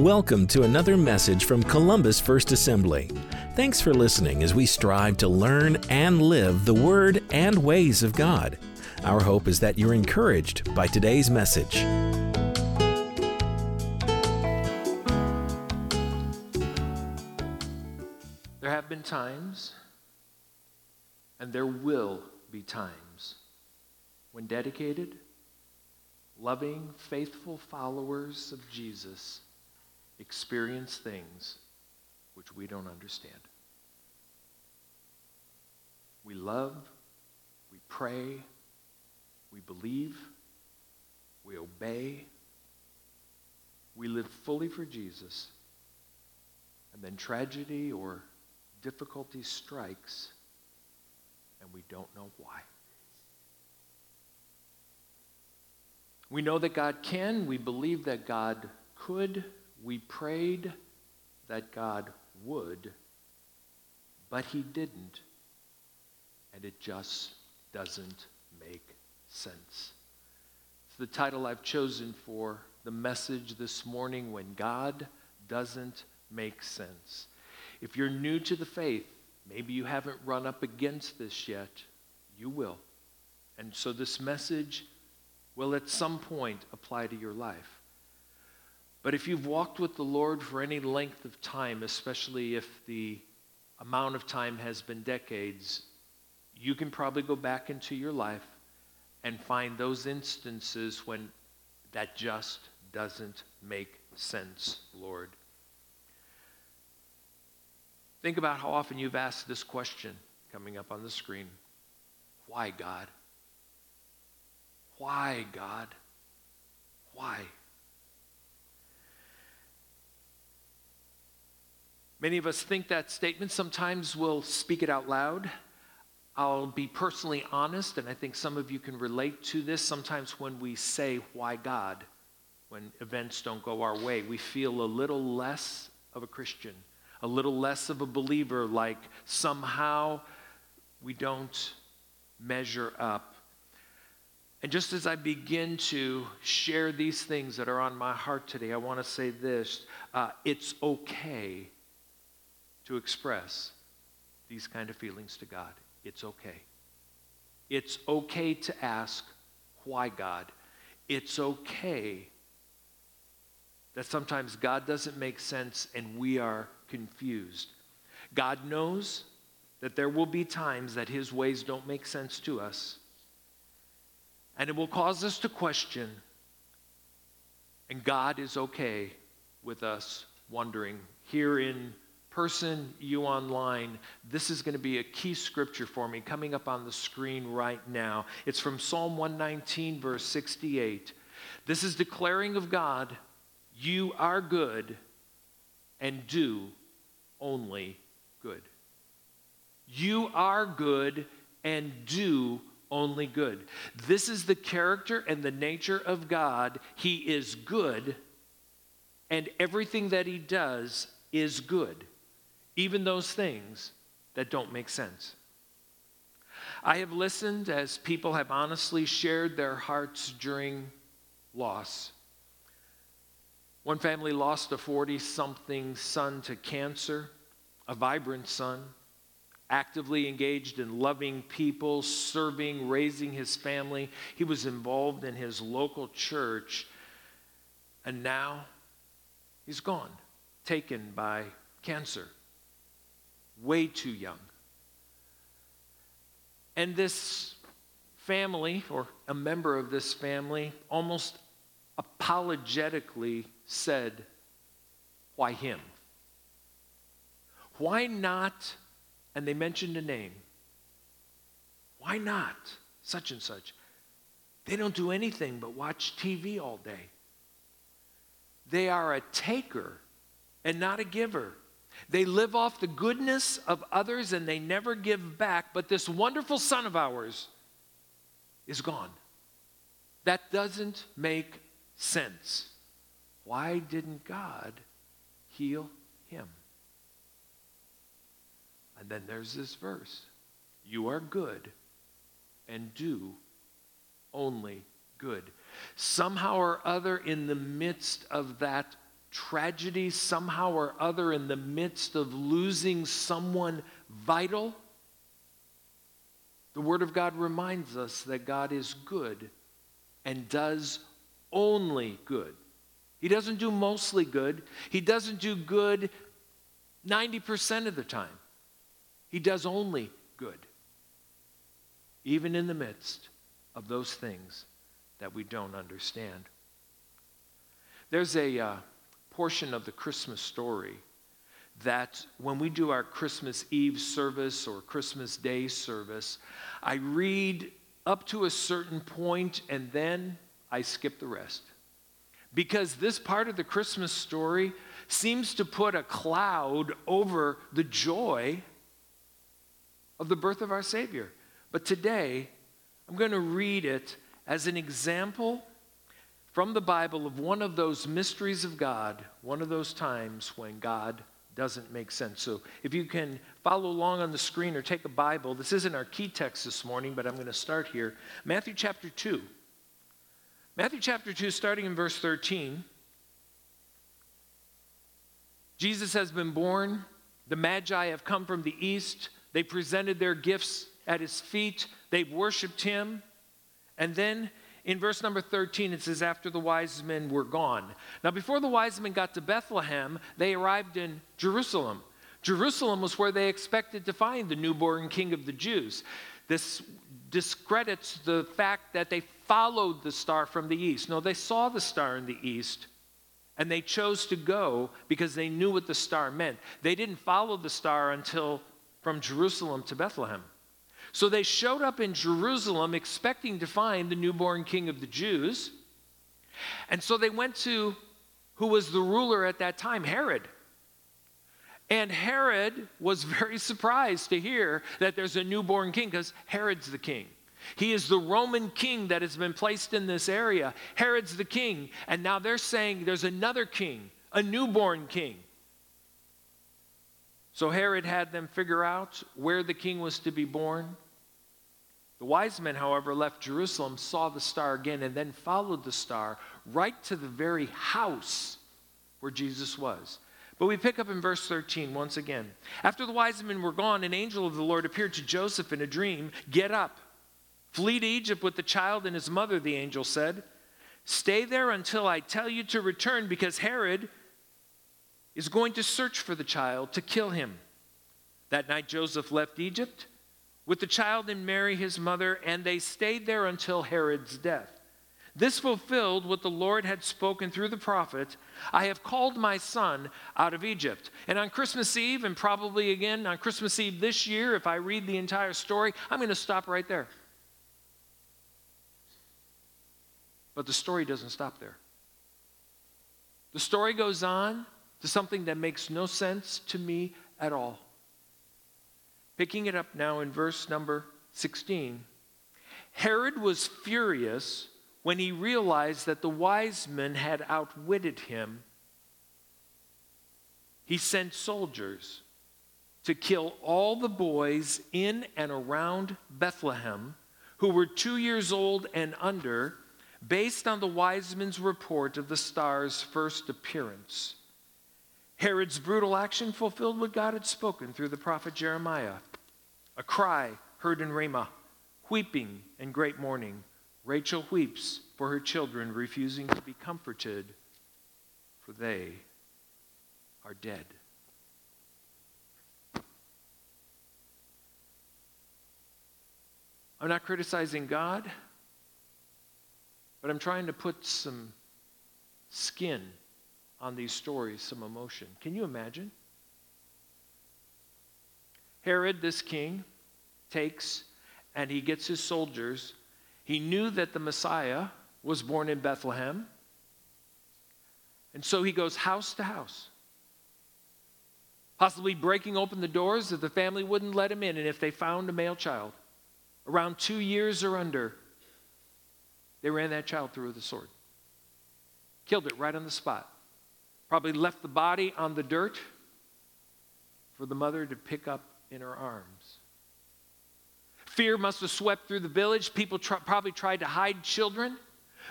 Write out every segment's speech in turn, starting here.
Welcome to another message from Columbus First Assembly. Thanks for listening as we strive to learn and live the Word and ways of God. Our hope is that you're encouraged by today's message. There have been times, and there will be times, when dedicated, loving, faithful followers of Jesus experience things which we don't understand. We love, we pray, we believe, we obey, we live fully for Jesus, and then tragedy or difficulty strikes, and we don't know why. We know that God can, we believe that God could, we prayed that God would, but He didn't, and it just doesn't make sense. It's the title I've chosen for the message this morning when God doesn't make sense. If you're new to the faith, maybe you haven't run up against this yet, you will. And so this message will at some point apply to your life. But if you've walked with the Lord for any length of time, especially if the amount of time has been decades, you can probably go back into your life and find those instances when that just doesn't make sense, Lord. Think about how often you've asked this question coming up on the screen Why, God? Why, God? Why? Many of us think that statement. Sometimes we'll speak it out loud. I'll be personally honest, and I think some of you can relate to this. Sometimes when we say, Why God? when events don't go our way, we feel a little less of a Christian, a little less of a believer, like somehow we don't measure up. And just as I begin to share these things that are on my heart today, I want to say this uh, it's okay to express these kind of feelings to God. It's okay. It's okay to ask, why God? It's okay that sometimes God doesn't make sense and we are confused. God knows that there will be times that His ways don't make sense to us. And it will cause us to question. And God is okay with us wondering. Here in person, you online, this is going to be a key scripture for me coming up on the screen right now. It's from Psalm 119, verse 68. This is declaring of God, you are good and do only good. You are good and do only good. This is the character and the nature of God. He is good, and everything that He does is good even those things that don't make sense. I have listened as people have honestly shared their hearts during loss. One family lost a 40 something son to cancer, a vibrant son, actively engaged in loving people, serving, raising his family. He was involved in his local church, and now he's gone, taken by cancer way too young. And this family, or a member of this family, almost apologetically said, Why him? Why not? And they mentioned a name. Why not such and such? They don't do anything but watch TV all day. They are a taker and not a giver. They live off the goodness of others and they never give back. But this wonderful son of ours is gone. That doesn't make sense. Why didn't God heal him? And then there's this verse You are good and do only good. Somehow or other, in the midst of that tragedy somehow or other in the midst of losing someone vital, the Word of God reminds us that God is good and does only good. He doesn't do mostly good, He doesn't do good 90% of the time. He does only good, even in the midst of those things that we don't understand. There's a uh, portion of the Christmas story that when we do our Christmas Eve service or Christmas Day service, I read up to a certain point and then I skip the rest. Because this part of the Christmas story seems to put a cloud over the joy of the birth of our Savior. But today, I'm going to read it as an example from the Bible of one of those mysteries of God, one of those times when God doesn't make sense. So if you can follow along on the screen or take a Bible, this isn't our key text this morning, but I'm going to start here. Matthew chapter 2. Matthew chapter 2, starting in verse 13. Jesus has been born. The Magi have come from the east. They presented their gifts at his feet. They worshiped him. And then in verse number 13, it says, After the wise men were gone. Now, before the wise men got to Bethlehem, they arrived in Jerusalem. Jerusalem was where they expected to find the newborn king of the Jews. This discredits the fact that they followed the star from the east. No, they saw the star in the east and they chose to go because they knew what the star meant. They didn't follow the star until from Jerusalem to Bethlehem. So they showed up in Jerusalem expecting to find the newborn king of the Jews. And so they went to who was the ruler at that time, Herod. And Herod was very surprised to hear that there's a newborn king because Herod's the king. He is the Roman king that has been placed in this area. Herod's the king. And now they're saying there's another king, a newborn king. So Herod had them figure out where the king was to be born. The wise men, however, left Jerusalem, saw the star again, and then followed the star right to the very house where Jesus was. But we pick up in verse 13 once again. After the wise men were gone, an angel of the Lord appeared to Joseph in a dream. Get up, flee to Egypt with the child and his mother, the angel said. Stay there until I tell you to return, because Herod is going to search for the child to kill him. That night, Joseph left Egypt with the child and Mary, his mother, and they stayed there until Herod's death. This fulfilled what the Lord had spoken through the prophet I have called my son out of Egypt. And on Christmas Eve, and probably again on Christmas Eve this year, if I read the entire story, I'm going to stop right there. But the story doesn't stop there. The story goes on to something that makes no sense to me at all. Picking it up now in verse number 16 Herod was furious when he realized that the wise men had outwitted him. He sent soldiers to kill all the boys in and around Bethlehem who were two years old and under, based on the wise men's report of the star's first appearance. Herod's brutal action fulfilled what God had spoken through the prophet Jeremiah. A cry heard in Ramah, weeping and great mourning. Rachel weeps for her children, refusing to be comforted, for they are dead. I'm not criticizing God, but I'm trying to put some skin on these stories some emotion. Can you imagine? Herod, this king, takes and he gets his soldiers. He knew that the Messiah was born in Bethlehem. And so he goes house to house, possibly breaking open the doors that the family wouldn't let him in. And if they found a male child around two years or under, they ran that child through with a sword, killed it right on the spot. Probably left the body on the dirt for the mother to pick up in her arms. Fear must have swept through the village. People tr- probably tried to hide children.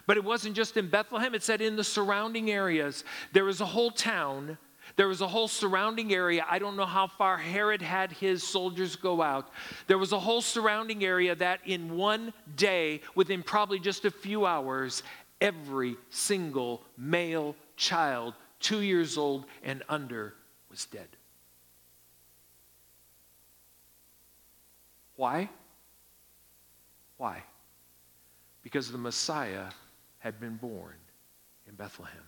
But it wasn't just in Bethlehem, it said in the surrounding areas. There was a whole town, there was a whole surrounding area. I don't know how far Herod had his soldiers go out. There was a whole surrounding area that in one day, within probably just a few hours, every single male child, two years old and under, was dead. Why? Why? Because the Messiah had been born in Bethlehem.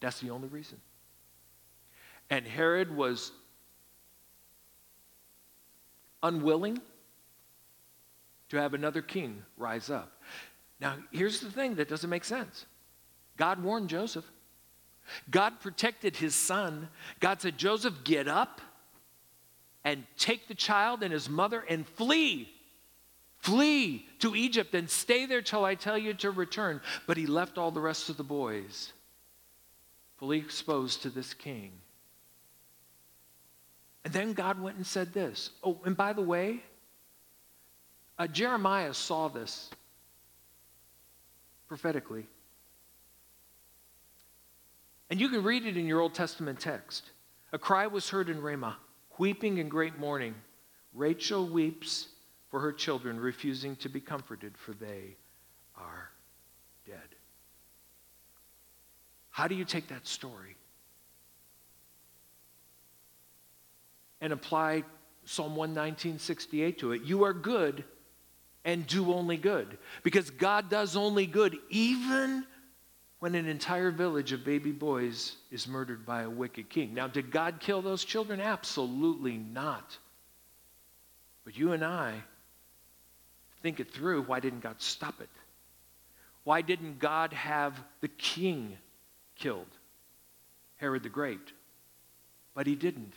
That's the only reason. And Herod was unwilling to have another king rise up. Now, here's the thing that doesn't make sense God warned Joseph, God protected his son. God said, Joseph, get up and take the child and his mother and flee. Flee to Egypt and stay there till I tell you to return. But he left all the rest of the boys fully exposed to this king. And then God went and said this. Oh, and by the way, uh, Jeremiah saw this prophetically. And you can read it in your Old Testament text. A cry was heard in Ramah, weeping in great mourning. Rachel weeps for her children, refusing to be comforted, for they are dead. How do you take that story and apply Psalm 119, to it? You are good and do only good. Because God does only good, even when an entire village of baby boys is murdered by a wicked king. Now, did God kill those children? Absolutely not. But you and I think it through. Why didn't God stop it? Why didn't God have the king killed? Herod the Great. But he didn't.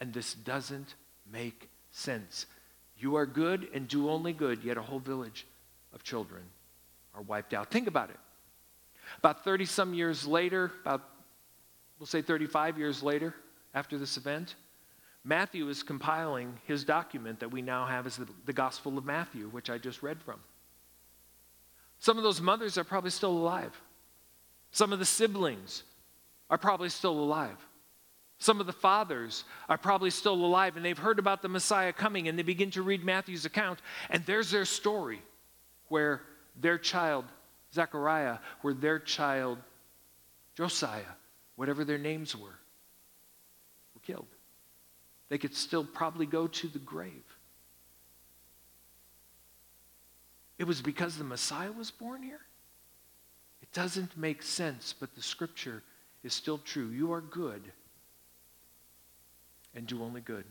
And this doesn't make sense. You are good and do only good, yet a whole village of children are wiped out. Think about it. About 30 some years later, about, we'll say 35 years later, after this event, Matthew is compiling his document that we now have as the, the Gospel of Matthew, which I just read from. Some of those mothers are probably still alive. Some of the siblings are probably still alive. Some of the fathers are probably still alive and they've heard about the Messiah coming and they begin to read Matthew's account, and there's their story where their child, Zechariah, where their child, Josiah, whatever their names were, were killed. They could still probably go to the grave. It was because the Messiah was born here? It doesn't make sense, but the scripture is still true. You are good and do only good.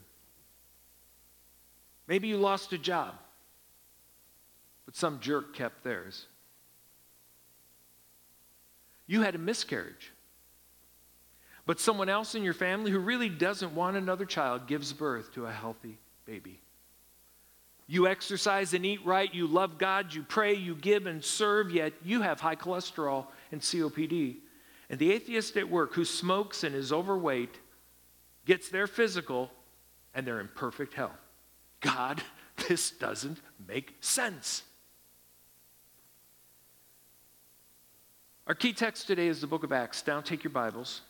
Maybe you lost a job, but some jerk kept theirs. You had a miscarriage, but someone else in your family who really doesn't want another child gives birth to a healthy baby. You exercise and eat right, you love God, you pray, you give and serve, yet you have high cholesterol and COPD. And the atheist at work who smokes and is overweight gets their physical, and they're in perfect health. God, this doesn't make sense. Our key text today is the book of Acts. Now take your Bibles.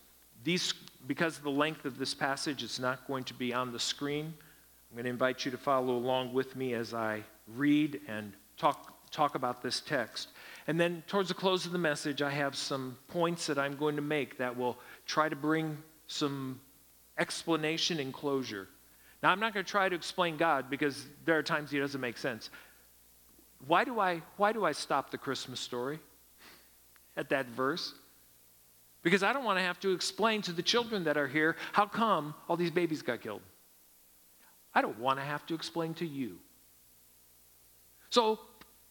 These, because of the length of this passage, it's not going to be on the screen. I'm going to invite you to follow along with me as I read and talk, talk about this text. And then, towards the close of the message, I have some points that I'm going to make that will try to bring some explanation and closure. Now, I'm not going to try to explain God because there are times He doesn't make sense. Why do I, why do I stop the Christmas story at that verse? Because I don't want to have to explain to the children that are here how come all these babies got killed. I don't want to have to explain to you. So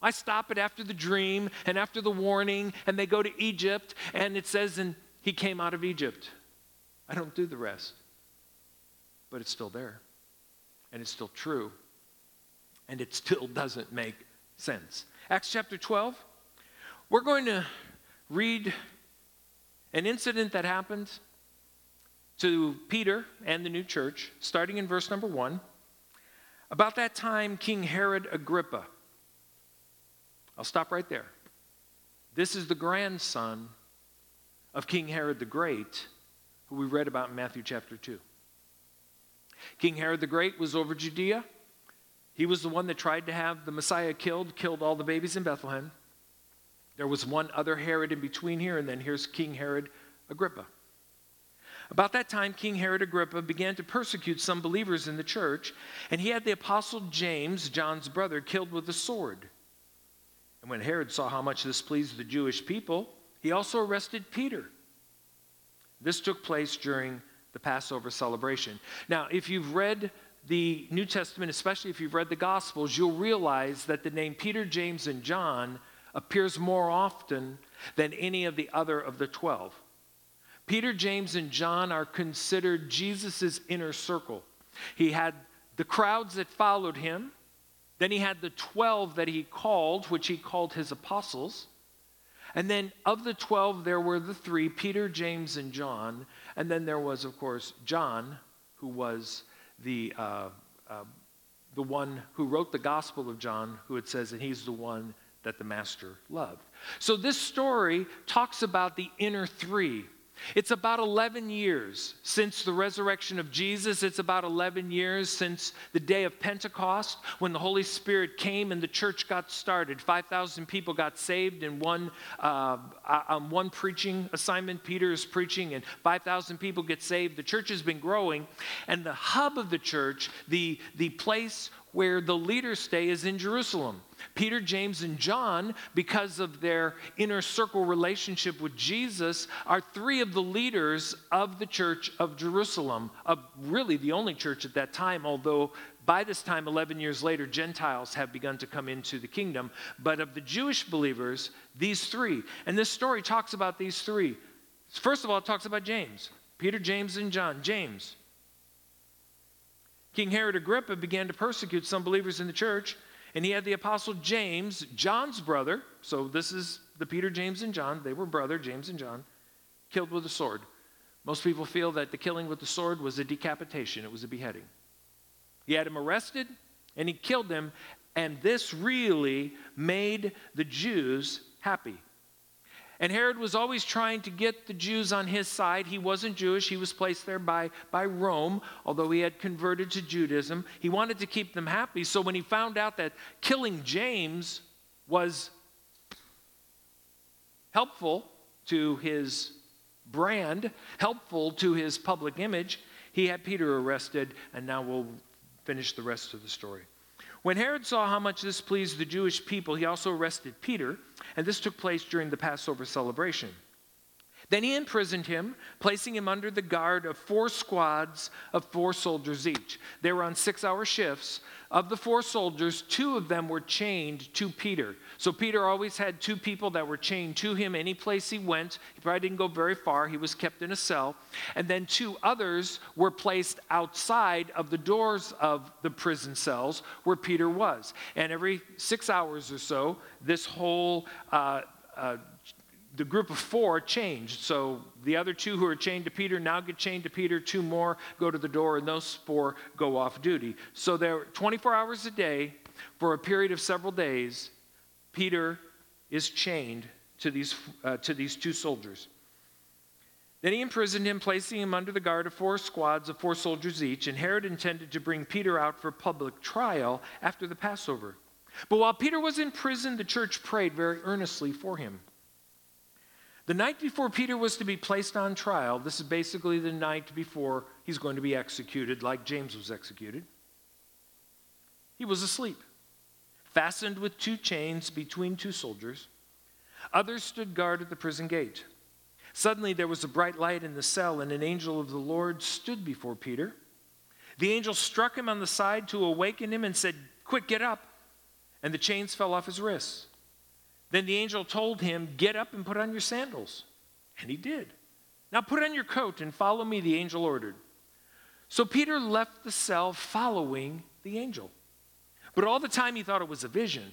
I stop it after the dream and after the warning, and they go to Egypt, and it says, and he came out of Egypt. I don't do the rest but it's still there. And it's still true. And it still doesn't make sense. Acts chapter 12, we're going to read an incident that happened to Peter and the new church, starting in verse number 1. About that time, King Herod Agrippa, I'll stop right there. This is the grandson of King Herod the Great, who we read about in Matthew chapter 2. King Herod the Great was over Judea. He was the one that tried to have the Messiah killed, killed all the babies in Bethlehem. There was one other Herod in between here, and then here's King Herod Agrippa. About that time, King Herod Agrippa began to persecute some believers in the church, and he had the apostle James, John's brother, killed with a sword. And when Herod saw how much this pleased the Jewish people, he also arrested Peter. This took place during the Passover celebration. Now, if you've read the New Testament, especially if you've read the Gospels, you'll realize that the name Peter, James, and John appears more often than any of the other of the 12. Peter, James, and John are considered Jesus' inner circle. He had the crowds that followed him, then he had the 12 that he called, which he called his apostles. And then of the 12, there were the three Peter, James, and John. And then there was, of course, John, who was the, uh, uh, the one who wrote the Gospel of John, who it says, and he's the one that the Master loved. So this story talks about the inner three it's about 11 years since the resurrection of Jesus. It's about 11 years since the day of Pentecost when the Holy Spirit came and the church got started. 5,000 people got saved in one, uh, uh on one preaching assignment. Peter is preaching, and 5,000 people get saved. The church has been growing, and the hub of the church, the, the place where the leaders stay, is in Jerusalem. Peter, James, and John, because of their inner circle relationship with Jesus, are three of the leaders of the church of Jerusalem, of really the only church at that time, although by this time, 11 years later, Gentiles have begun to come into the kingdom. But of the Jewish believers, these three. And this story talks about these three. First of all, it talks about James Peter, James, and John. James. King Herod Agrippa began to persecute some believers in the church and he had the apostle James, John's brother. So this is the Peter, James, and John. They were brother, James and John, killed with a sword. Most people feel that the killing with the sword was a decapitation, it was a beheading. He had him arrested and he killed him, and this really made the Jews happy. And Herod was always trying to get the Jews on his side. He wasn't Jewish, he was placed there by, by Rome, although he had converted to Judaism. He wanted to keep them happy. So when he found out that killing James was helpful to his brand, helpful to his public image, he had Peter arrested, and now we'll finish the rest of the story. When Herod saw how much this pleased the Jewish people, he also arrested Peter, and this took place during the Passover celebration. Then he imprisoned him, placing him under the guard of four squads of four soldiers each. They were on six hour shifts. Of the four soldiers, two of them were chained to Peter. So Peter always had two people that were chained to him any place he went. He probably didn't go very far, he was kept in a cell. And then two others were placed outside of the doors of the prison cells where Peter was. And every six hours or so, this whole uh, uh, the group of four changed. So the other two who are chained to Peter now get chained to Peter. Two more go to the door, and those four go off duty. So there, 24 hours a day, for a period of several days, Peter is chained to these, uh, to these two soldiers. Then he imprisoned him, placing him under the guard of four squads of four soldiers each. And Herod intended to bring Peter out for public trial after the Passover. But while Peter was in prison, the church prayed very earnestly for him. The night before Peter was to be placed on trial, this is basically the night before he's going to be executed, like James was executed. He was asleep, fastened with two chains between two soldiers. Others stood guard at the prison gate. Suddenly there was a bright light in the cell, and an angel of the Lord stood before Peter. The angel struck him on the side to awaken him and said, Quick, get up. And the chains fell off his wrists. Then the angel told him, Get up and put on your sandals. And he did. Now put on your coat and follow me, the angel ordered. So Peter left the cell following the angel. But all the time he thought it was a vision.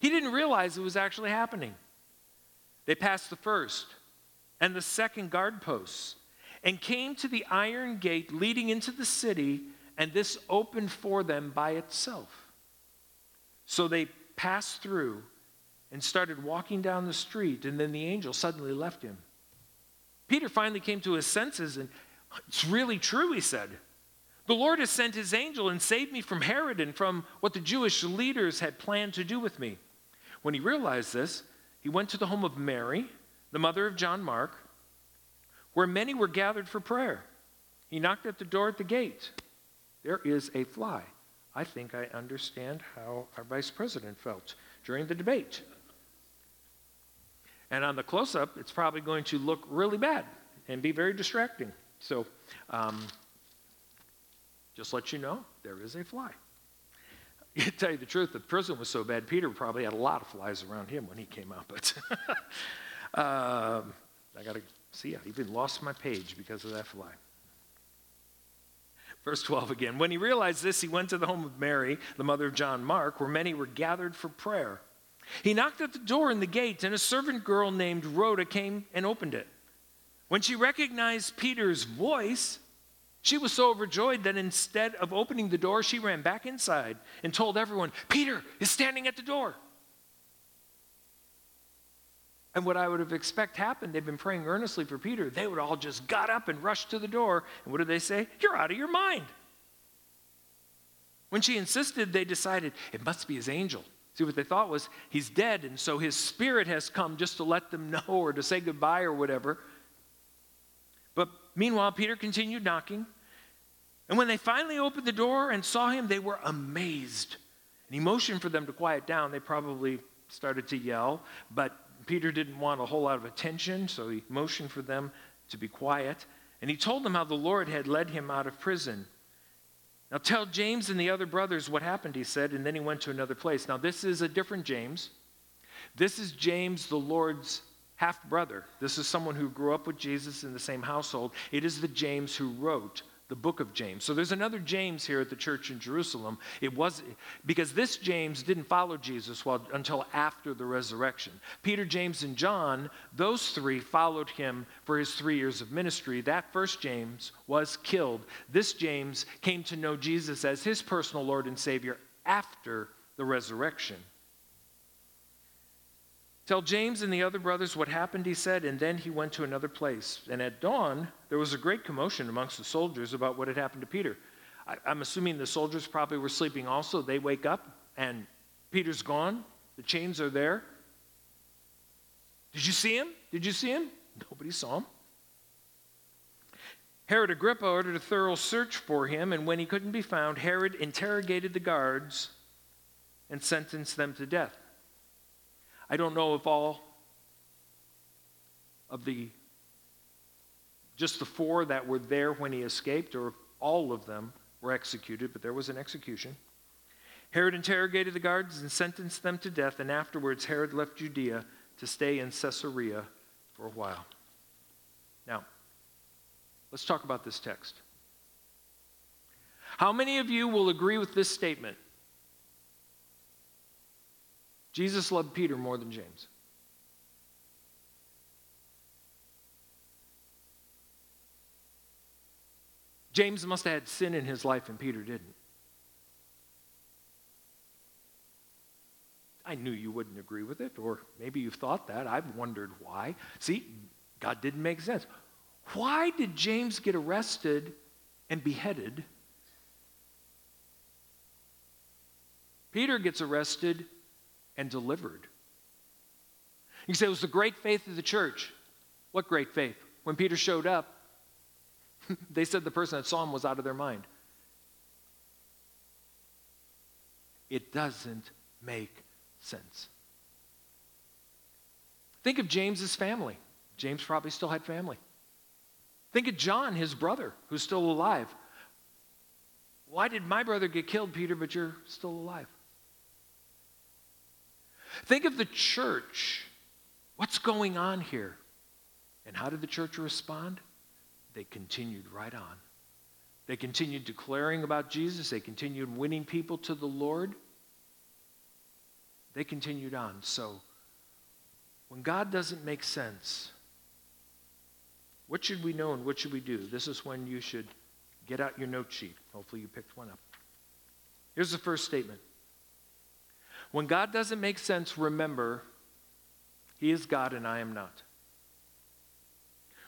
He didn't realize it was actually happening. They passed the first and the second guard posts and came to the iron gate leading into the city, and this opened for them by itself. So they passed through and started walking down the street, and then the angel suddenly left him. Peter finally came to his senses, and it's really true, he said. The Lord has sent his angel and saved me from Herod and from what the Jewish leaders had planned to do with me. When he realized this, he went to the home of Mary, the mother of John Mark, where many were gathered for prayer. He knocked at the door at the gate. There is a fly. I think I understand how our vice president felt during the debate. And on the close up, it's probably going to look really bad and be very distracting. So, um, just let you know, there is a fly. To tell you the truth, the prison was so bad, Peter probably had a lot of flies around him when he came out. But um, I got to see, I even lost my page because of that fly. Verse 12 again. When he realized this, he went to the home of Mary, the mother of John Mark, where many were gathered for prayer. He knocked at the door in the gate, and a servant girl named Rhoda came and opened it. When she recognized Peter's voice, she was so overjoyed that instead of opening the door, she ran back inside and told everyone, Peter is standing at the door. And what I would have expect happened, they've been praying earnestly for Peter. They would all just got up and rushed to the door. And what did they say? You're out of your mind. When she insisted, they decided it must be his angel. See, what they thought was he's dead, and so his spirit has come just to let them know or to say goodbye or whatever. But meanwhile, Peter continued knocking. And when they finally opened the door and saw him, they were amazed. And he motioned for them to quiet down. They probably started to yell, but Peter didn't want a whole lot of attention, so he motioned for them to be quiet. And he told them how the Lord had led him out of prison. Now tell James and the other brothers what happened, he said, and then he went to another place. Now, this is a different James. This is James, the Lord's half brother. This is someone who grew up with Jesus in the same household. It is the James who wrote the book of James. So there's another James here at the church in Jerusalem. It was because this James didn't follow Jesus while, until after the resurrection. Peter, James, and John, those three followed him for his three years of ministry. That first James was killed. This James came to know Jesus as his personal Lord and Savior after the resurrection. Tell James and the other brothers what happened, he said, and then he went to another place. And at dawn, there was a great commotion amongst the soldiers about what had happened to Peter. I, am assuming the soldiers probably were sleeping also. They wake up, and Peter's gone. The chains are there. Did you see him? Did you see him? Nobody saw him. Herod Agrippa ordered a thorough search for him, and when he couldn't be found, Herod interrogated the guards and sentenced them to death. I don't know if all of the, just the four that were there when he escaped, or all of them were executed, but there was an execution. Herod interrogated the guards and sentenced them to death, and afterwards Herod left Judea to stay in Caesarea for a while. Now, let's talk about this text. How many of you will agree with this statement? Jesus loved Peter more than James. James must have had sin in his life, and Peter didn't. I knew you wouldn't agree with it, or maybe you've thought that. I've wondered why. See, God didn't make sense. Why did James get arrested and beheaded? Peter gets arrested and delivered. You say it was the great faith of the church. What great faith? When Peter showed up, they said the person that saw him was out of their mind. It doesn't make sense. Think of James's family. James probably still had family. Think of John, his brother, who's still alive. Why did my brother get killed, Peter, but you're still alive? Think of the church. What's going on here? And how did the church respond? They continued right on. They continued declaring about Jesus, they continued winning people to the Lord. They continued on. So, when God doesn't make sense, what should we know and what should we do? This is when you should get out your note sheet. Hopefully, you picked one up. Here's the first statement when God doesn't make sense, remember He is God and I am not.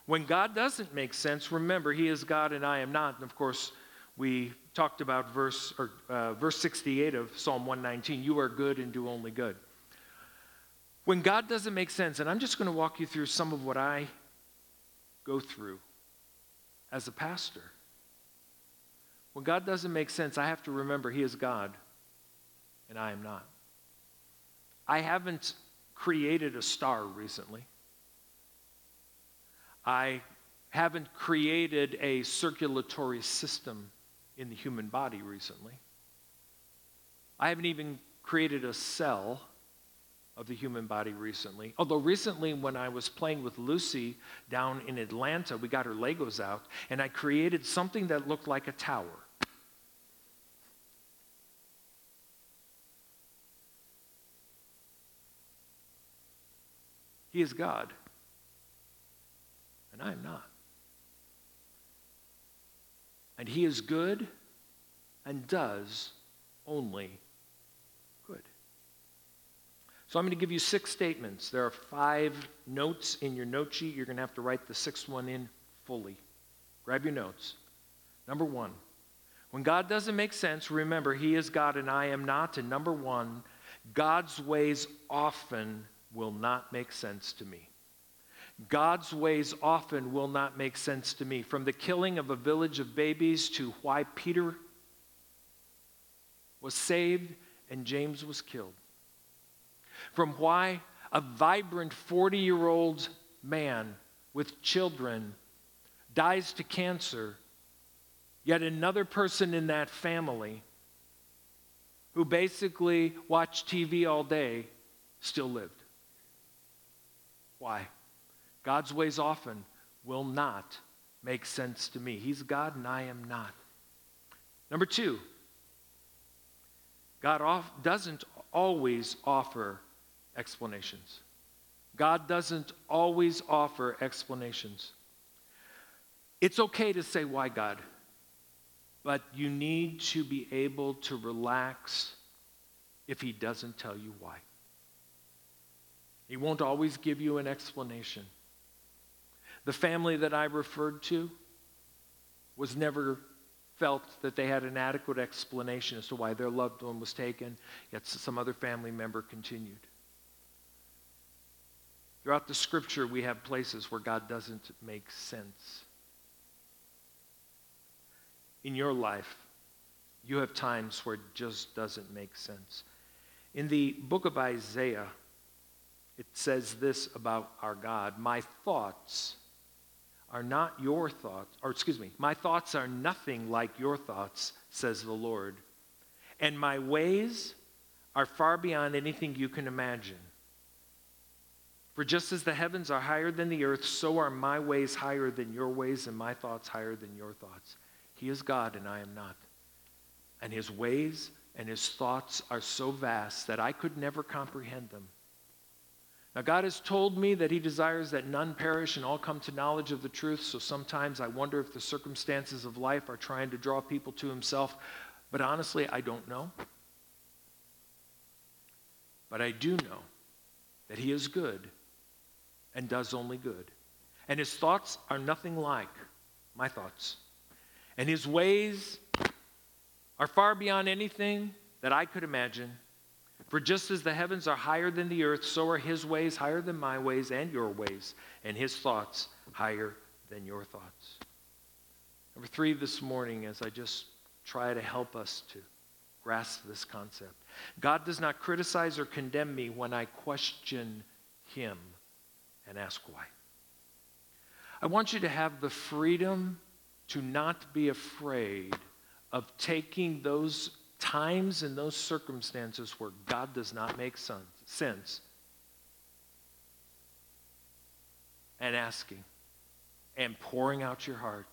When God doesn't make sense, remember, He is God and I am not. And of course, we talked about verse, or, uh, verse 68 of Psalm 119 You are good and do only good. When God doesn't make sense, and I'm just going to walk you through some of what I go through as a pastor. When God doesn't make sense, I have to remember He is God and I am not. I haven't created a star recently. I haven't created a circulatory system in the human body recently. I haven't even created a cell of the human body recently. Although, recently, when I was playing with Lucy down in Atlanta, we got her Legos out, and I created something that looked like a tower. He is God, and I am not. And He is good and does only good. So I'm going to give you six statements. There are five notes in your note sheet. You're going to have to write the sixth one in fully. Grab your notes. Number one, when God doesn't make sense, remember He is God and I am not. And number one, God's ways often will not make sense to me. God's ways often will not make sense to me. From the killing of a village of babies to why Peter was saved and James was killed. From why a vibrant 40 year old man with children dies to cancer, yet another person in that family who basically watched TV all day still lived. Why? God's ways often will not make sense to me. He's God and I am not. Number two, God off, doesn't always offer explanations. God doesn't always offer explanations. It's okay to say, Why God? But you need to be able to relax if He doesn't tell you why. He won't always give you an explanation. The family that I referred to was never felt that they had an adequate explanation as to why their loved one was taken, yet some other family member continued. Throughout the scripture, we have places where God doesn't make sense. In your life, you have times where it just doesn't make sense. In the book of Isaiah, it says this about our God My thoughts are not your thoughts, or excuse me, my thoughts are nothing like your thoughts, says the Lord. And my ways are far beyond anything you can imagine. For just as the heavens are higher than the earth, so are my ways higher than your ways, and my thoughts higher than your thoughts. He is God, and I am not. And his ways and his thoughts are so vast that I could never comprehend them. Now, God has told me that He desires that none perish and all come to knowledge of the truth, so sometimes I wonder if the circumstances of life are trying to draw people to Himself. But honestly, I don't know. But I do know that He is good and does only good. And His thoughts are nothing like my thoughts. And His ways are far beyond anything that I could imagine. For just as the heavens are higher than the earth, so are his ways higher than my ways and your ways, and his thoughts higher than your thoughts. Number three this morning, as I just try to help us to grasp this concept God does not criticize or condemn me when I question him and ask why. I want you to have the freedom to not be afraid of taking those times and those circumstances where God does not make sense and asking and pouring out your heart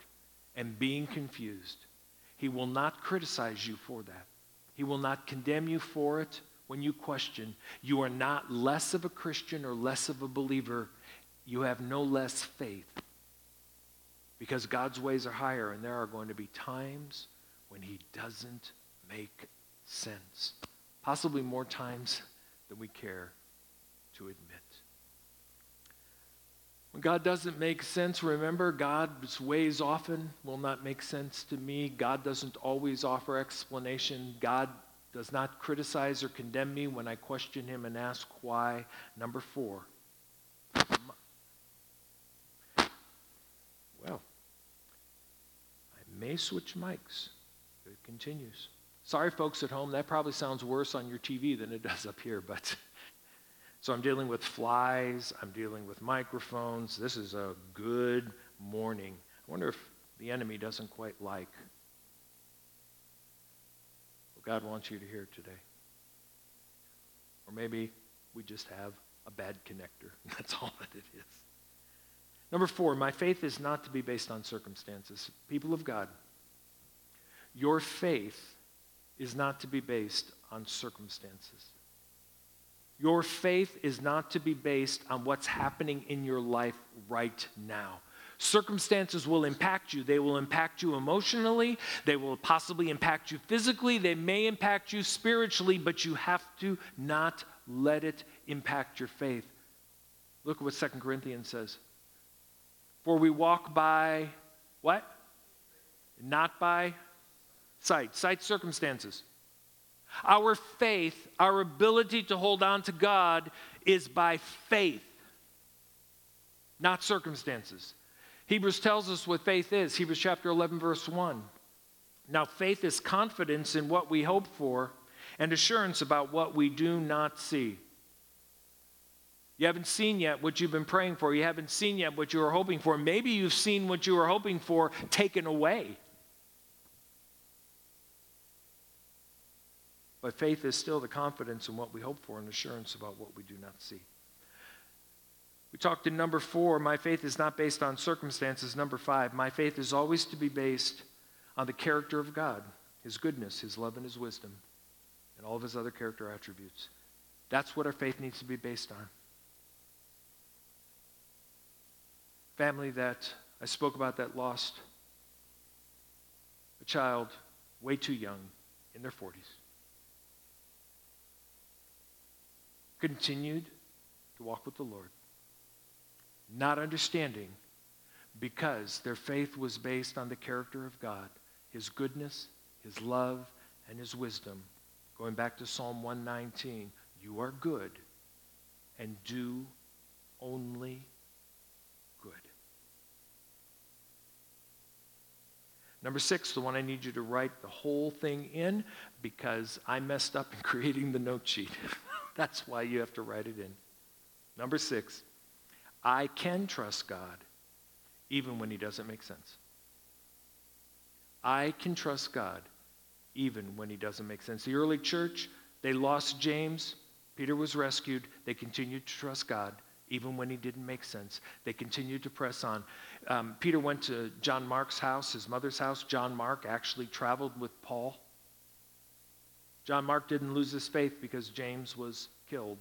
and being confused. He will not criticize you for that. He will not condemn you for it when you question. You are not less of a Christian or less of a believer. You have no less faith because God's ways are higher, and there are going to be times when He doesn't make sense. Possibly more times than we care to admit. When God doesn't make sense, remember, God's ways often will not make sense to me. God doesn't always offer explanation. God does not criticize or condemn me when I question him and ask why. Number four. Well, I may switch mics. It continues. Sorry, folks at home, that probably sounds worse on your TV than it does up here, but. So I'm dealing with flies, I'm dealing with microphones. This is a good morning. I wonder if the enemy doesn't quite like what God wants you to hear today. Or maybe we just have a bad connector. That's all that it is. Number four, my faith is not to be based on circumstances. People of God, your faith is not to be based on circumstances. Your faith is not to be based on what's happening in your life right now. Circumstances will impact you. They will impact you emotionally. They will possibly impact you physically. They may impact you spiritually, but you have to not let it impact your faith. Look at what 2 Corinthians says. For we walk by what? Not by sight. Sight circumstances. Our faith, our ability to hold on to God, is by faith, not circumstances. Hebrews tells us what faith is. Hebrews chapter 11, verse 1. Now, faith is confidence in what we hope for and assurance about what we do not see. You haven't seen yet what you've been praying for. You haven't seen yet what you were hoping for. Maybe you've seen what you were hoping for taken away. But faith is still the confidence in what we hope for and assurance about what we do not see. We talked in number four, my faith is not based on circumstances. Number five, my faith is always to be based on the character of God, His goodness, His love, and His wisdom, and all of His other character attributes. That's what our faith needs to be based on. Family that I spoke about that lost a child way too young in their 40s. Continued to walk with the Lord, not understanding because their faith was based on the character of God, His goodness, His love, and His wisdom. Going back to Psalm 119, you are good and do only good. Number six, the one I need you to write the whole thing in because I messed up in creating the note sheet. That's why you have to write it in. Number six, I can trust God even when he doesn't make sense. I can trust God even when he doesn't make sense. The early church, they lost James. Peter was rescued. They continued to trust God even when he didn't make sense. They continued to press on. Um, Peter went to John Mark's house, his mother's house. John Mark actually traveled with Paul John Mark didn't lose his faith because James was killed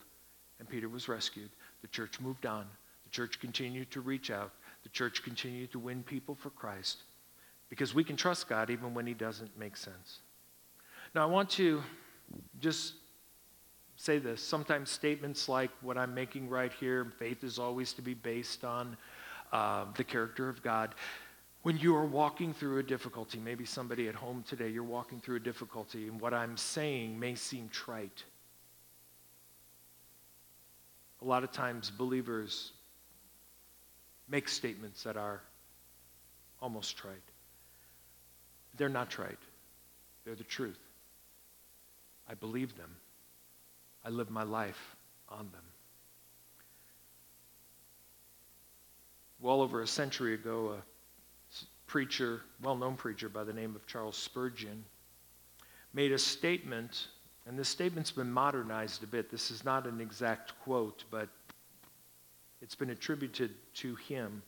and Peter was rescued. The church moved on. The church continued to reach out. The church continued to win people for Christ because we can trust God even when he doesn't make sense. Now, I want to just say this. Sometimes statements like what I'm making right here, faith is always to be based on uh, the character of God when you are walking through a difficulty, maybe somebody at home today, you're walking through a difficulty, and what I'm saying may seem trite. A lot of times, believers make statements that are almost trite. They're not trite, they're the truth. I believe them, I live my life on them. Well over a century ago, a preacher, well known preacher by the name of Charles Spurgeon, made a statement, and this statement's been modernized a bit. This is not an exact quote, but it's been attributed to him.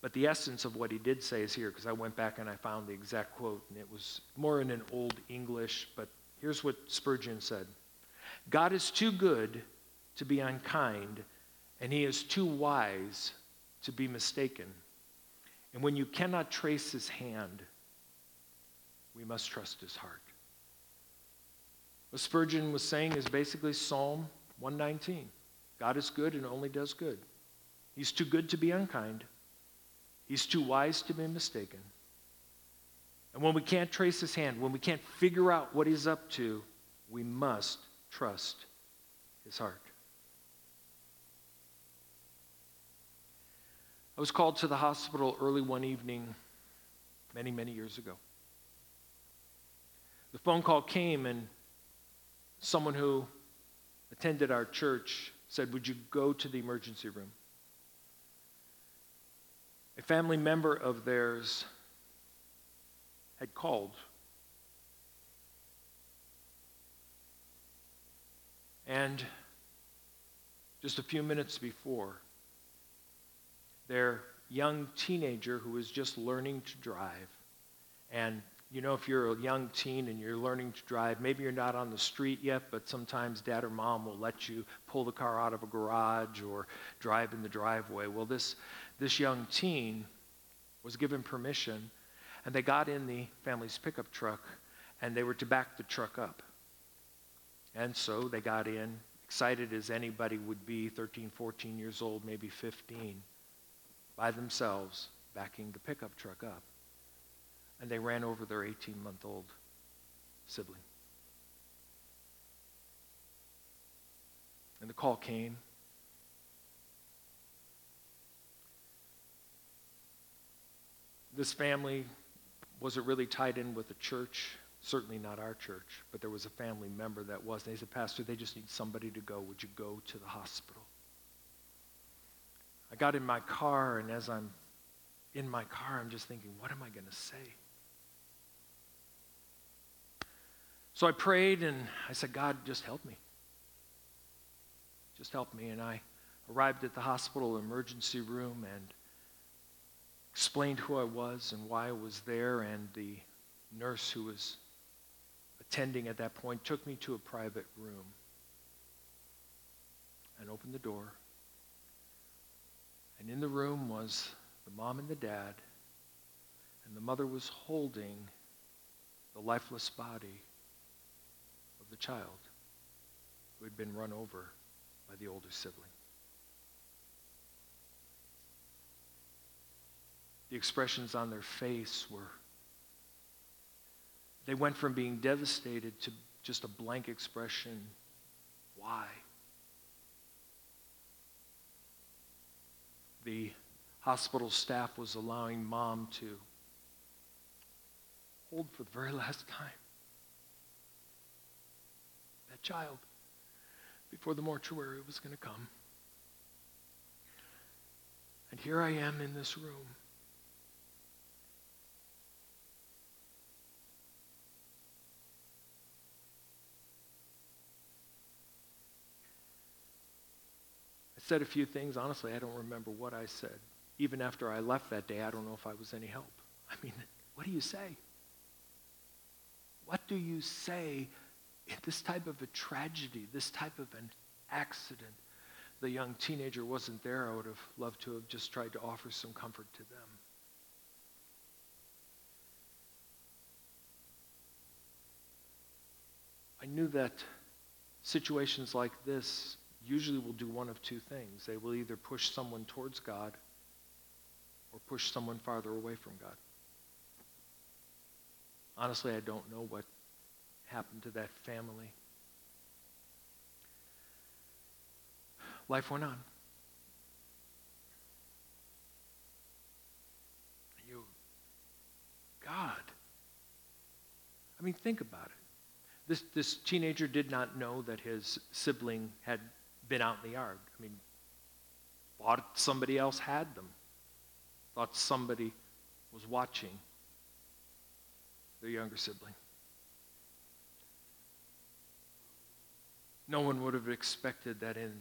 But the essence of what he did say is here, because I went back and I found the exact quote, and it was more in an old English, but here's what Spurgeon said God is too good to be unkind, and he is too wise to be mistaken. And when you cannot trace his hand, we must trust his heart. What Spurgeon was saying is basically Psalm 119 God is good and only does good. He's too good to be unkind. He's too wise to be mistaken. And when we can't trace his hand, when we can't figure out what he's up to, we must trust his heart. I was called to the hospital early one evening many, many years ago. The phone call came, and someone who attended our church said, Would you go to the emergency room? A family member of theirs had called. And just a few minutes before, their young teenager who was just learning to drive. And you know, if you're a young teen and you're learning to drive, maybe you're not on the street yet, but sometimes dad or mom will let you pull the car out of a garage or drive in the driveway. Well, this, this young teen was given permission, and they got in the family's pickup truck and they were to back the truck up. And so they got in, excited as anybody would be, 13, 14 years old, maybe 15 by themselves backing the pickup truck up. And they ran over their 18 month old sibling. And the call came. This family wasn't really tied in with the church, certainly not our church, but there was a family member that was. And they said, Pastor, they just need somebody to go. Would you go to the hospital? I got in my car, and as I'm in my car, I'm just thinking, what am I going to say? So I prayed and I said, God, just help me. Just help me. And I arrived at the hospital emergency room and explained who I was and why I was there. And the nurse who was attending at that point took me to a private room and opened the door and in the room was the mom and the dad, and the mother was holding the lifeless body of the child who had been run over by the older sibling. The expressions on their face were, they went from being devastated to just a blank expression, why? The hospital staff was allowing mom to hold for the very last time that child before the mortuary was going to come. And here I am in this room. Said a few things. Honestly, I don't remember what I said. Even after I left that day, I don't know if I was any help. I mean, what do you say? What do you say in this type of a tragedy, this type of an accident? The young teenager wasn't there. I would have loved to have just tried to offer some comfort to them. I knew that situations like this usually will do one of two things. They will either push someone towards God or push someone farther away from God. Honestly, I don't know what happened to that family. Life went on. You, God. I mean, think about it. This, this teenager did not know that his sibling had been out in the yard. I mean, thought somebody else had them, thought somebody was watching their younger sibling. No one would have expected that in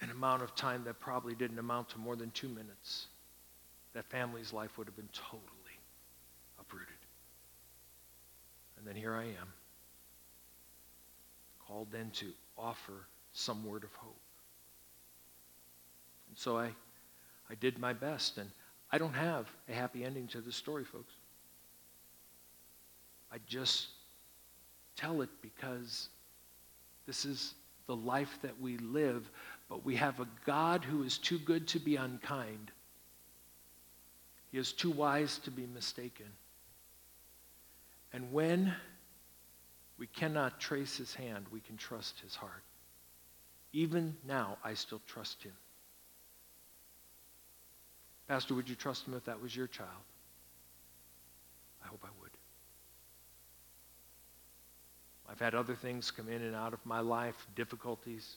an amount of time that probably didn't amount to more than two minutes, that family's life would have been totally uprooted. And then here I am, called then to offer some word of hope. And so I, I did my best, and I don't have a happy ending to this story, folks. I just tell it because this is the life that we live, But we have a God who is too good to be unkind. He is too wise to be mistaken. And when we cannot trace his hand, we can trust his heart. Even now, I still trust him. Pastor, would you trust him if that was your child? I hope I would. I've had other things come in and out of my life, difficulties.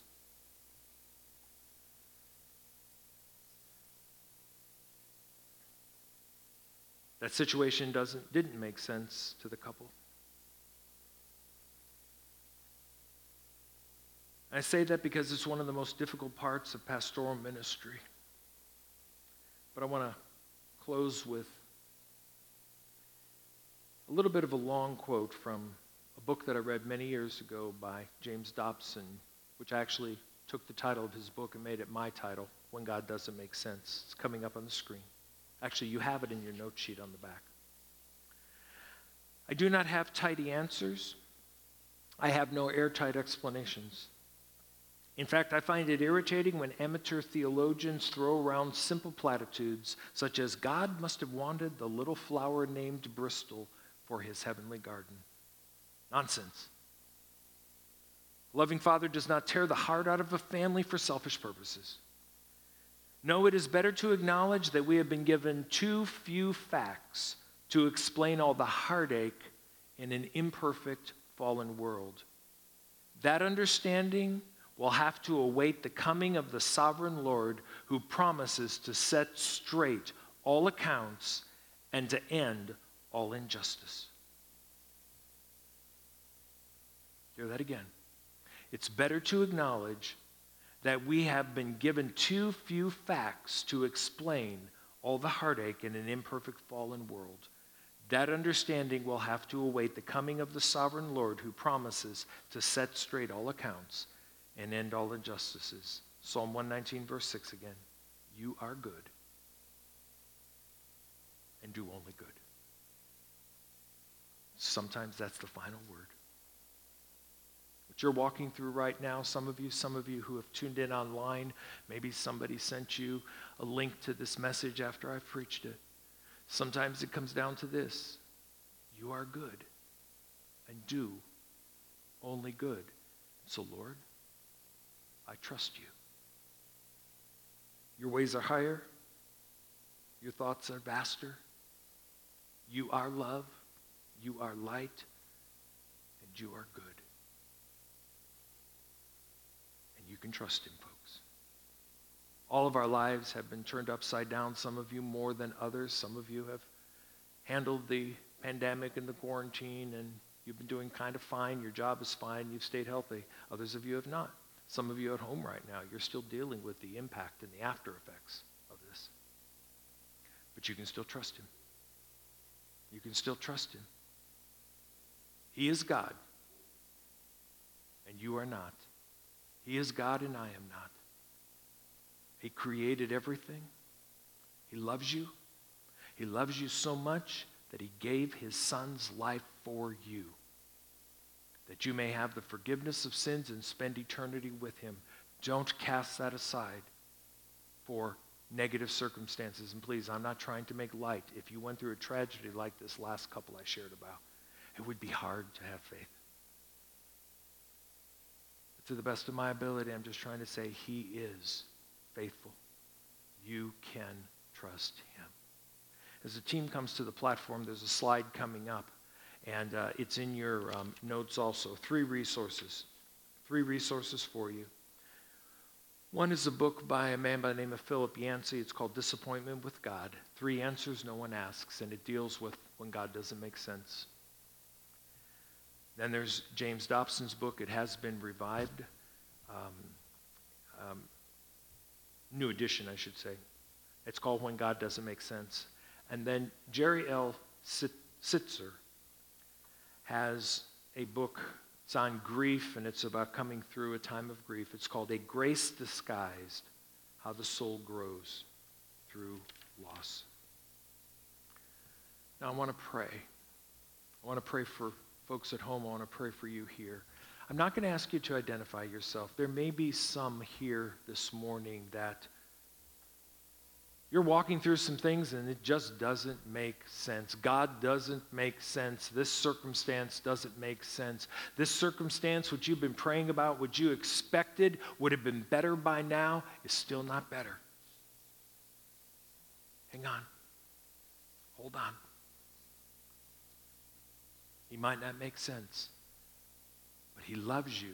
That situation doesn't, didn't make sense to the couple. I say that because it's one of the most difficult parts of pastoral ministry. But I want to close with a little bit of a long quote from a book that I read many years ago by James Dobson, which actually took the title of his book and made it my title, When God Doesn't Make Sense. It's coming up on the screen. Actually, you have it in your note sheet on the back. I do not have tidy answers. I have no airtight explanations. In fact, I find it irritating when amateur theologians throw around simple platitudes such as God must have wanted the little flower named Bristol for his heavenly garden. Nonsense. loving father does not tear the heart out of a family for selfish purposes. No, it is better to acknowledge that we have been given too few facts to explain all the heartache in an imperfect, fallen world. That understanding will have to await the coming of the sovereign Lord who promises to set straight all accounts and to end all injustice. Hear that again. It's better to acknowledge that we have been given too few facts to explain all the heartache in an imperfect fallen world. That understanding will have to await the coming of the sovereign Lord who promises to set straight all accounts and end all injustices. Psalm 119, verse 6 again. You are good and do only good. Sometimes that's the final word. What you're walking through right now, some of you, some of you who have tuned in online, maybe somebody sent you a link to this message after I've preached it. Sometimes it comes down to this you are good and do only good. So, Lord, I trust you. Your ways are higher, your thoughts are vaster. You are love, you are light, and you are good. And you can trust him, folks. All of our lives have been turned upside down, some of you more than others. Some of you have handled the pandemic and the quarantine, and you've been doing kind of fine. Your job is fine. You've stayed healthy. Others of you have not. Some of you at home right now, you're still dealing with the impact and the after effects of this. But you can still trust Him. You can still trust Him. He is God, and you are not. He is God, and I am not. He created everything. He loves you. He loves you so much that He gave His Son's life for you that you may have the forgiveness of sins and spend eternity with him. Don't cast that aside for negative circumstances. And please, I'm not trying to make light. If you went through a tragedy like this last couple I shared about, it would be hard to have faith. But to the best of my ability, I'm just trying to say he is faithful. You can trust him. As the team comes to the platform, there's a slide coming up. And uh, it's in your um, notes also. Three resources. Three resources for you. One is a book by a man by the name of Philip Yancey. It's called Disappointment with God Three Answers No One Asks, and it deals with when God doesn't make sense. Then there's James Dobson's book, It Has Been Revived. Um, um, new edition, I should say. It's called When God Doesn't Make Sense. And then Jerry L. Sittser has a book. It's on grief, and it's about coming through a time of grief. It's called A Grace Disguised How the Soul Grows Through Loss. Now, I want to pray. I want to pray for folks at home. I want to pray for you here. I'm not going to ask you to identify yourself. There may be some here this morning that you're walking through some things and it just doesn't make sense. God doesn't make sense. This circumstance doesn't make sense. This circumstance, which you've been praying about, what you expected would have been better by now, is still not better. Hang on. Hold on. He might not make sense, but He loves you.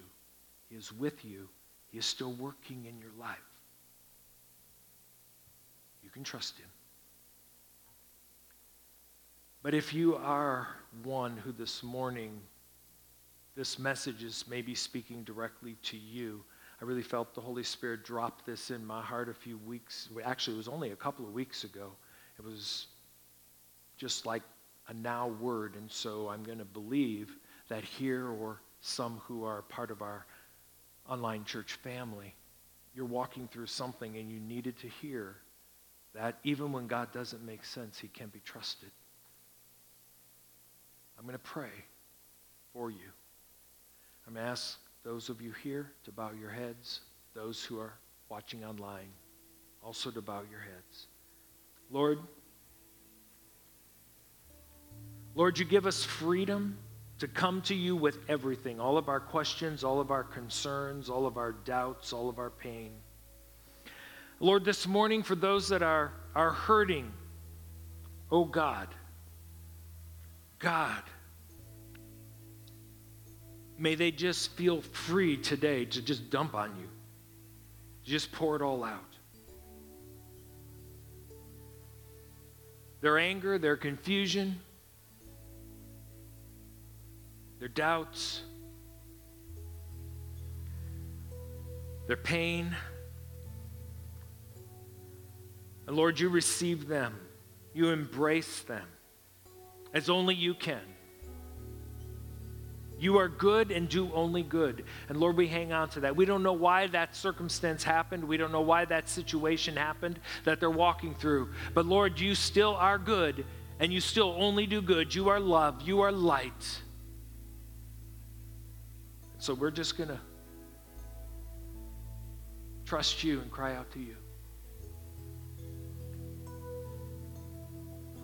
He is with you. He is still working in your life. You can trust him. But if you are one who this morning, this message is maybe speaking directly to you, I really felt the Holy Spirit drop this in my heart a few weeks. Actually, it was only a couple of weeks ago. It was just like a now word. And so I'm going to believe that here or some who are part of our online church family, you're walking through something and you needed to hear that even when God doesn't make sense, he can be trusted. I'm going to pray for you. I'm going to ask those of you here to bow your heads, those who are watching online also to bow your heads. Lord, Lord, you give us freedom to come to you with everything all of our questions, all of our concerns, all of our doubts, all of our pain. Lord, this morning, for those that are, are hurting, oh God, God, may they just feel free today to just dump on you, just pour it all out. Their anger, their confusion, their doubts, their pain, and Lord, you receive them, you embrace them as only you can. You are good and do only good. And Lord, we hang on to that. We don't know why that circumstance happened. We don't know why that situation happened that they're walking through. But Lord, you still are good and you still only do good. You are love. You are light. So we're just going to trust you and cry out to you.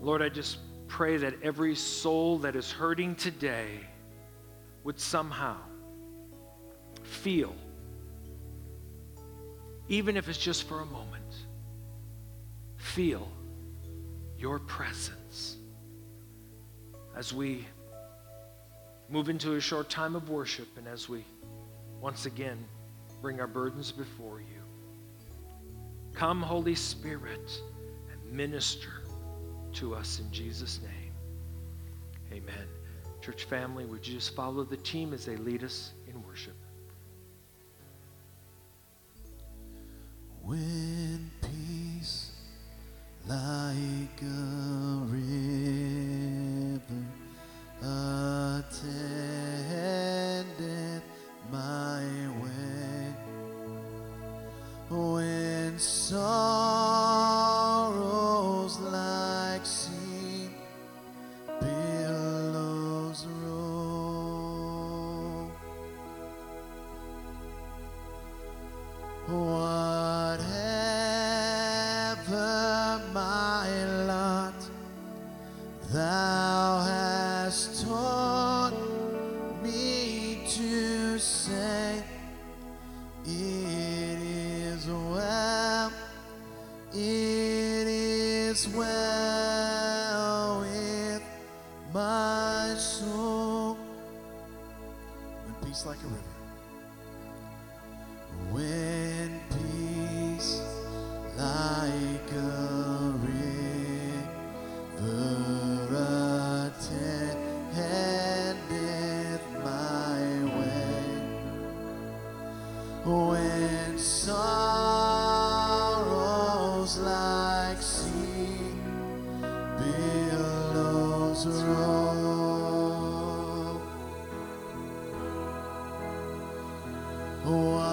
Lord, I just pray that every soul that is hurting today would somehow feel, even if it's just for a moment, feel your presence as we move into a short time of worship and as we once again bring our burdens before you. Come, Holy Spirit, and minister to us in Jesus' name. Amen. Church family, would you just follow the team as they lead us in worship? When peace like a river attended my way, when sorrows Whatever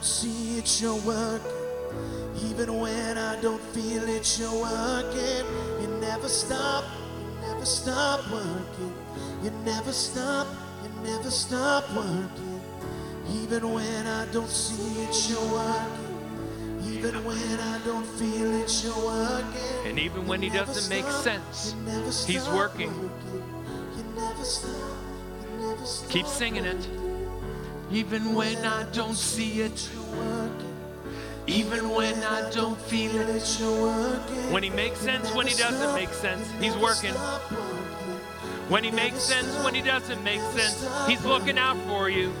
don't see it, you're working. Even when I don't feel it, you're working. You never stop, you never stop working. You never stop, you never stop working. Even when I don't see it, you're working. Even when I don't feel it, you're working. And even when he doesn't stop, make sense, he's working. working. Keep singing it. Even when I don't see it, you're working. Even when I don't feel it, you're working. When he makes sense, when he doesn't make sense, he's working. When he makes sense, when he doesn't make sense, he's looking out for you.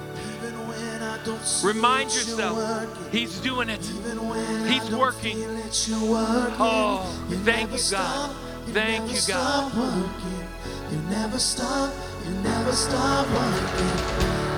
Remind yourself, He's doing it. He's working. Oh, thank you, God. Thank you, God. You never stop. You never stop working.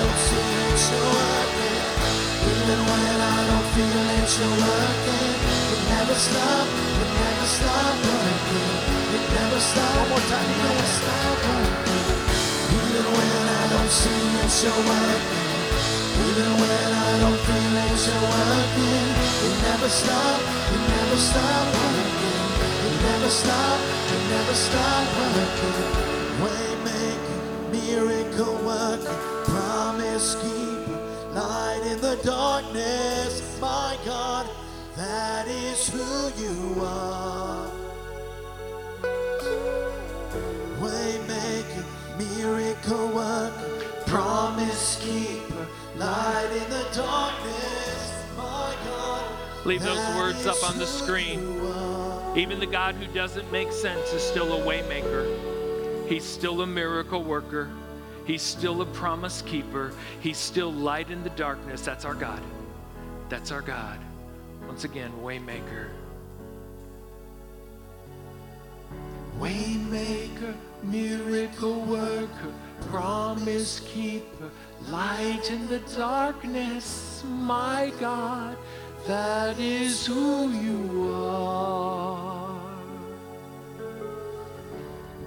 Don't see it, you're working. Even when I don't feel it, never stop, never stop working. Never never stop working. Even when I don't see it. Even when I don't feel it, never never working. Never never working. Waymaker, miracle worker, the darkness. My God, that is who you are. Waymaker, miracle worker, promise keeper, light in the darkness. My God. Leave those words up on the screen. Even the God who doesn't make sense is still a waymaker. He's still a miracle worker. He's still a promise keeper. He's still light in the darkness. That's our God. That's our God. Once again, waymaker. Waymaker, miracle worker, promise keeper, light in the darkness, my God, that is who you are.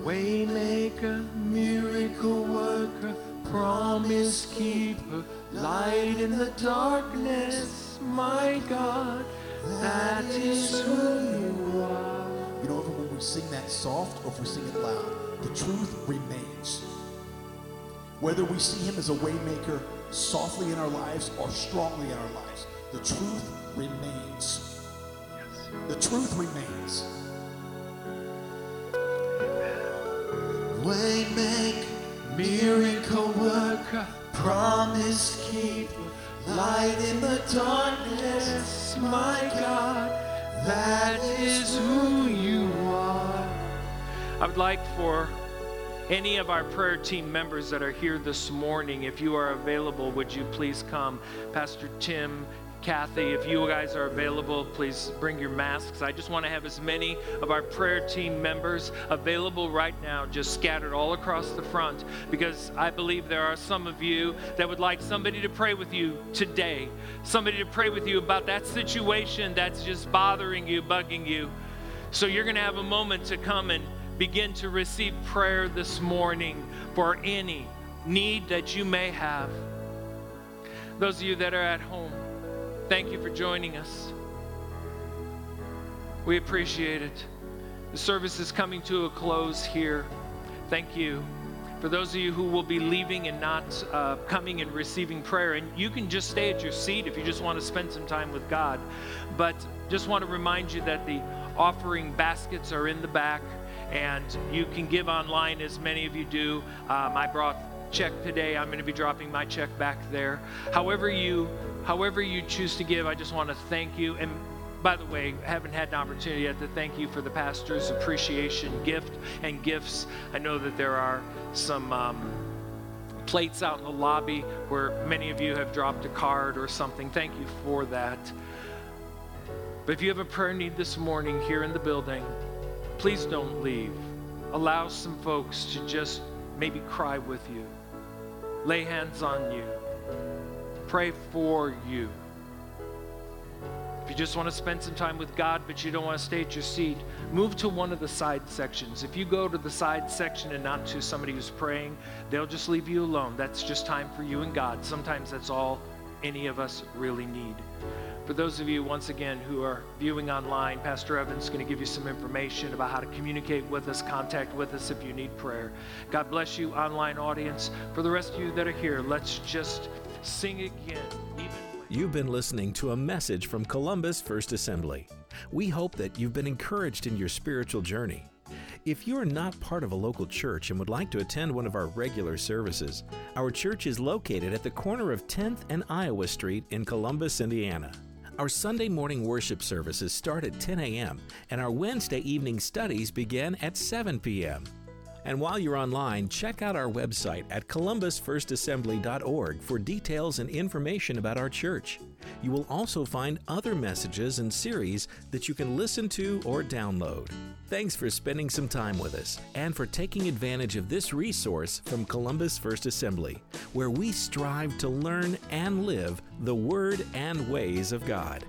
Waymaker, miracle worker, promise keeper, light in the darkness, my God, that is who you are. You know, even when we sing that soft or if we sing it loud, the truth remains. Whether we see him as a waymaker softly in our lives or strongly in our lives, the truth remains. The truth remains. Waymaker, miracle worker, promise keeper, light in the darkness, my God, that is who you are. I would like for any of our prayer team members that are here this morning, if you are available, would you please come? Pastor Tim, Kathy, if you guys are available, please bring your masks. I just want to have as many of our prayer team members available right now, just scattered all across the front, because I believe there are some of you that would like somebody to pray with you today, somebody to pray with you about that situation that's just bothering you, bugging you. So you're going to have a moment to come and begin to receive prayer this morning for any need that you may have. Those of you that are at home, thank you for joining us. We appreciate it. The service is coming to a close here. Thank you. For those of you who will be leaving and not uh, coming and receiving prayer, and you can just stay at your seat if you just want to spend some time with God. But just want to remind you that the offering baskets are in the back, and you can give online as many of you do. Um, I brought check today. I'm going to be dropping my check back there. However you, however you choose to give, I just want to thank you. And by the way, haven't had an opportunity yet to thank you for the pastor's appreciation gift and gifts. I know that there are some um, plates out in the lobby where many of you have dropped a card or something. Thank you for that. But if you have a prayer need this morning here in the building, please don't leave. Allow some folks to just maybe cry with you, lay hands on you, pray for you. If you just want to spend some time with God, but you don't want to stay at your seat, move to one of the side sections. If you go to the side section and not to somebody who's praying, they'll just leave you alone. That's just time for you and God. Sometimes that's all any of us really need. For those of you, once again, who are viewing online, Pastor Evan's is going to give you some information about how to communicate with us, contact with us if you need prayer. God bless you, online audience. For the rest of you that are here, let's just sing again. Even You've been listening to a message from Columbus First Assembly. We hope that you've been encouraged in your spiritual journey. If you're not part of a local church and would like to attend one of our regular services, our church is located at the corner of 10th and Iowa Street in Columbus, Indiana. Our Sunday morning worship services start at 10 a.m., and our Wednesday evening studies begin at 7 p.m. And while you're online, check out our website at columbusfirstassembly.org for details and information about our church. You will also find other messages and series that you can listen to or download. Thanks for spending some time with us and for taking advantage of this resource from Columbus First Assembly, where we strive to learn and live the Word and ways of God.